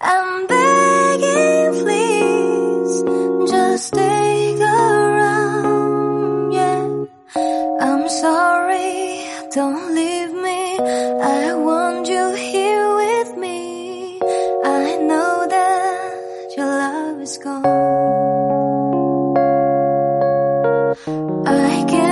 I'm begging, please, just stick around. Yeah, I'm sorry, don't leave me. I want you here with me. I know that your love is gone. I can't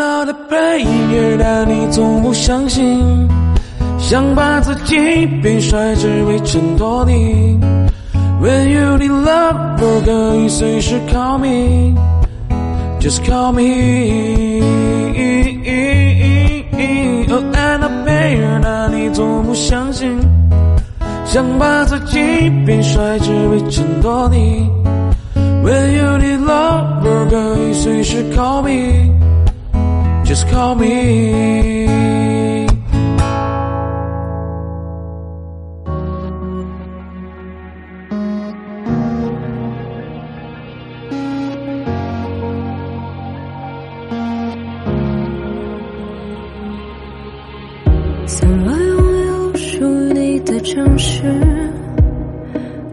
爱闹的背影，但你从不相信，想把自己变帅，只为衬托你。When you need love，我可以随时 call me，just call me。哦，爱闹背影，但你从不相信，想把自己变帅，只为衬托你。When you need love，我可以随时 call me。Just call me 怎么拥有属于你的城市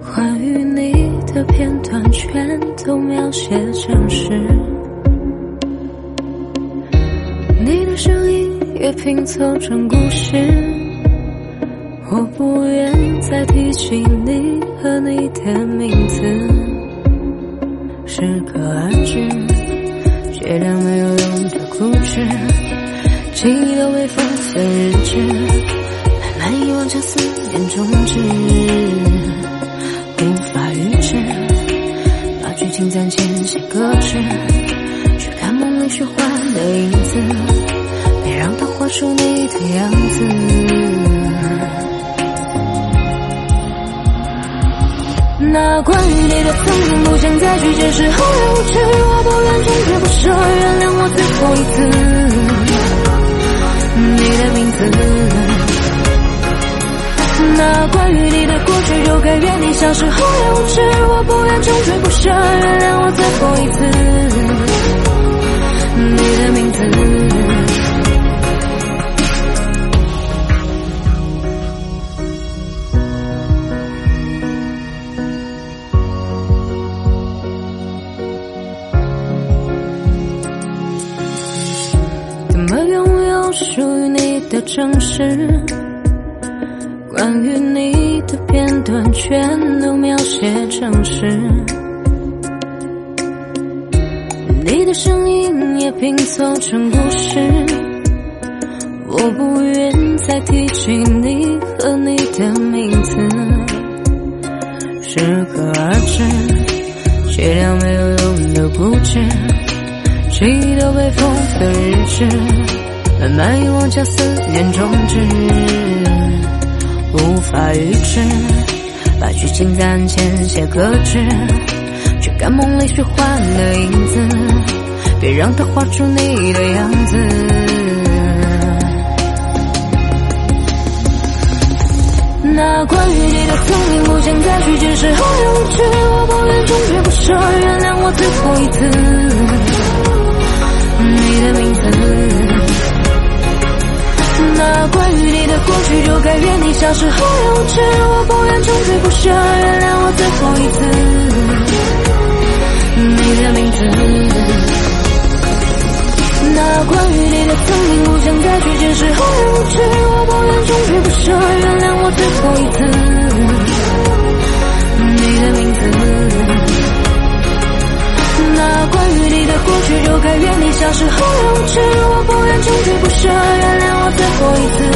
关于你的片段全都描写真实你的？声音也拼凑成故事。我不愿再提起你和你的名字，适可而止，戒掉没有用的固执。记忆都被封存日志，慢慢遗忘，将思念终止，无法预知。把剧情暂且写搁置，虚幻的影子，别让它画出你的样子。那关于你的曾经，不想再去解释厚颜无知，我不愿穷追不舍，原谅我最后一次。你的名字。那关于你的过去就该原地消失，厚颜无知，我不愿终追不舍，原谅我最后一次。属于你的城市？关于你的片段全都描写真实，你的声音也拼凑成故事。我不愿再提起你和你的名字，适可而止，戒掉没有用的固执。记忆都被封的日志，慢慢遗忘，将思念终止，无法预知。把剧情暂且写搁置，去看梦里虚幻的影子，别让它画出你的样子。那关于你的曾经，不想再去解释，后来无知，我不愿终止不舍，原谅我最后一次。那关于你的过去就该原地消失，后来无知，我不愿终追不舍，原谅我最后一次。你的名字。那关于你的曾经，不想再去解释，后来无知，我不愿终追不舍，原谅我最后一次。你的名字。那关于你的过去就该原地消失，后来无知，我不愿终追不舍。原 poison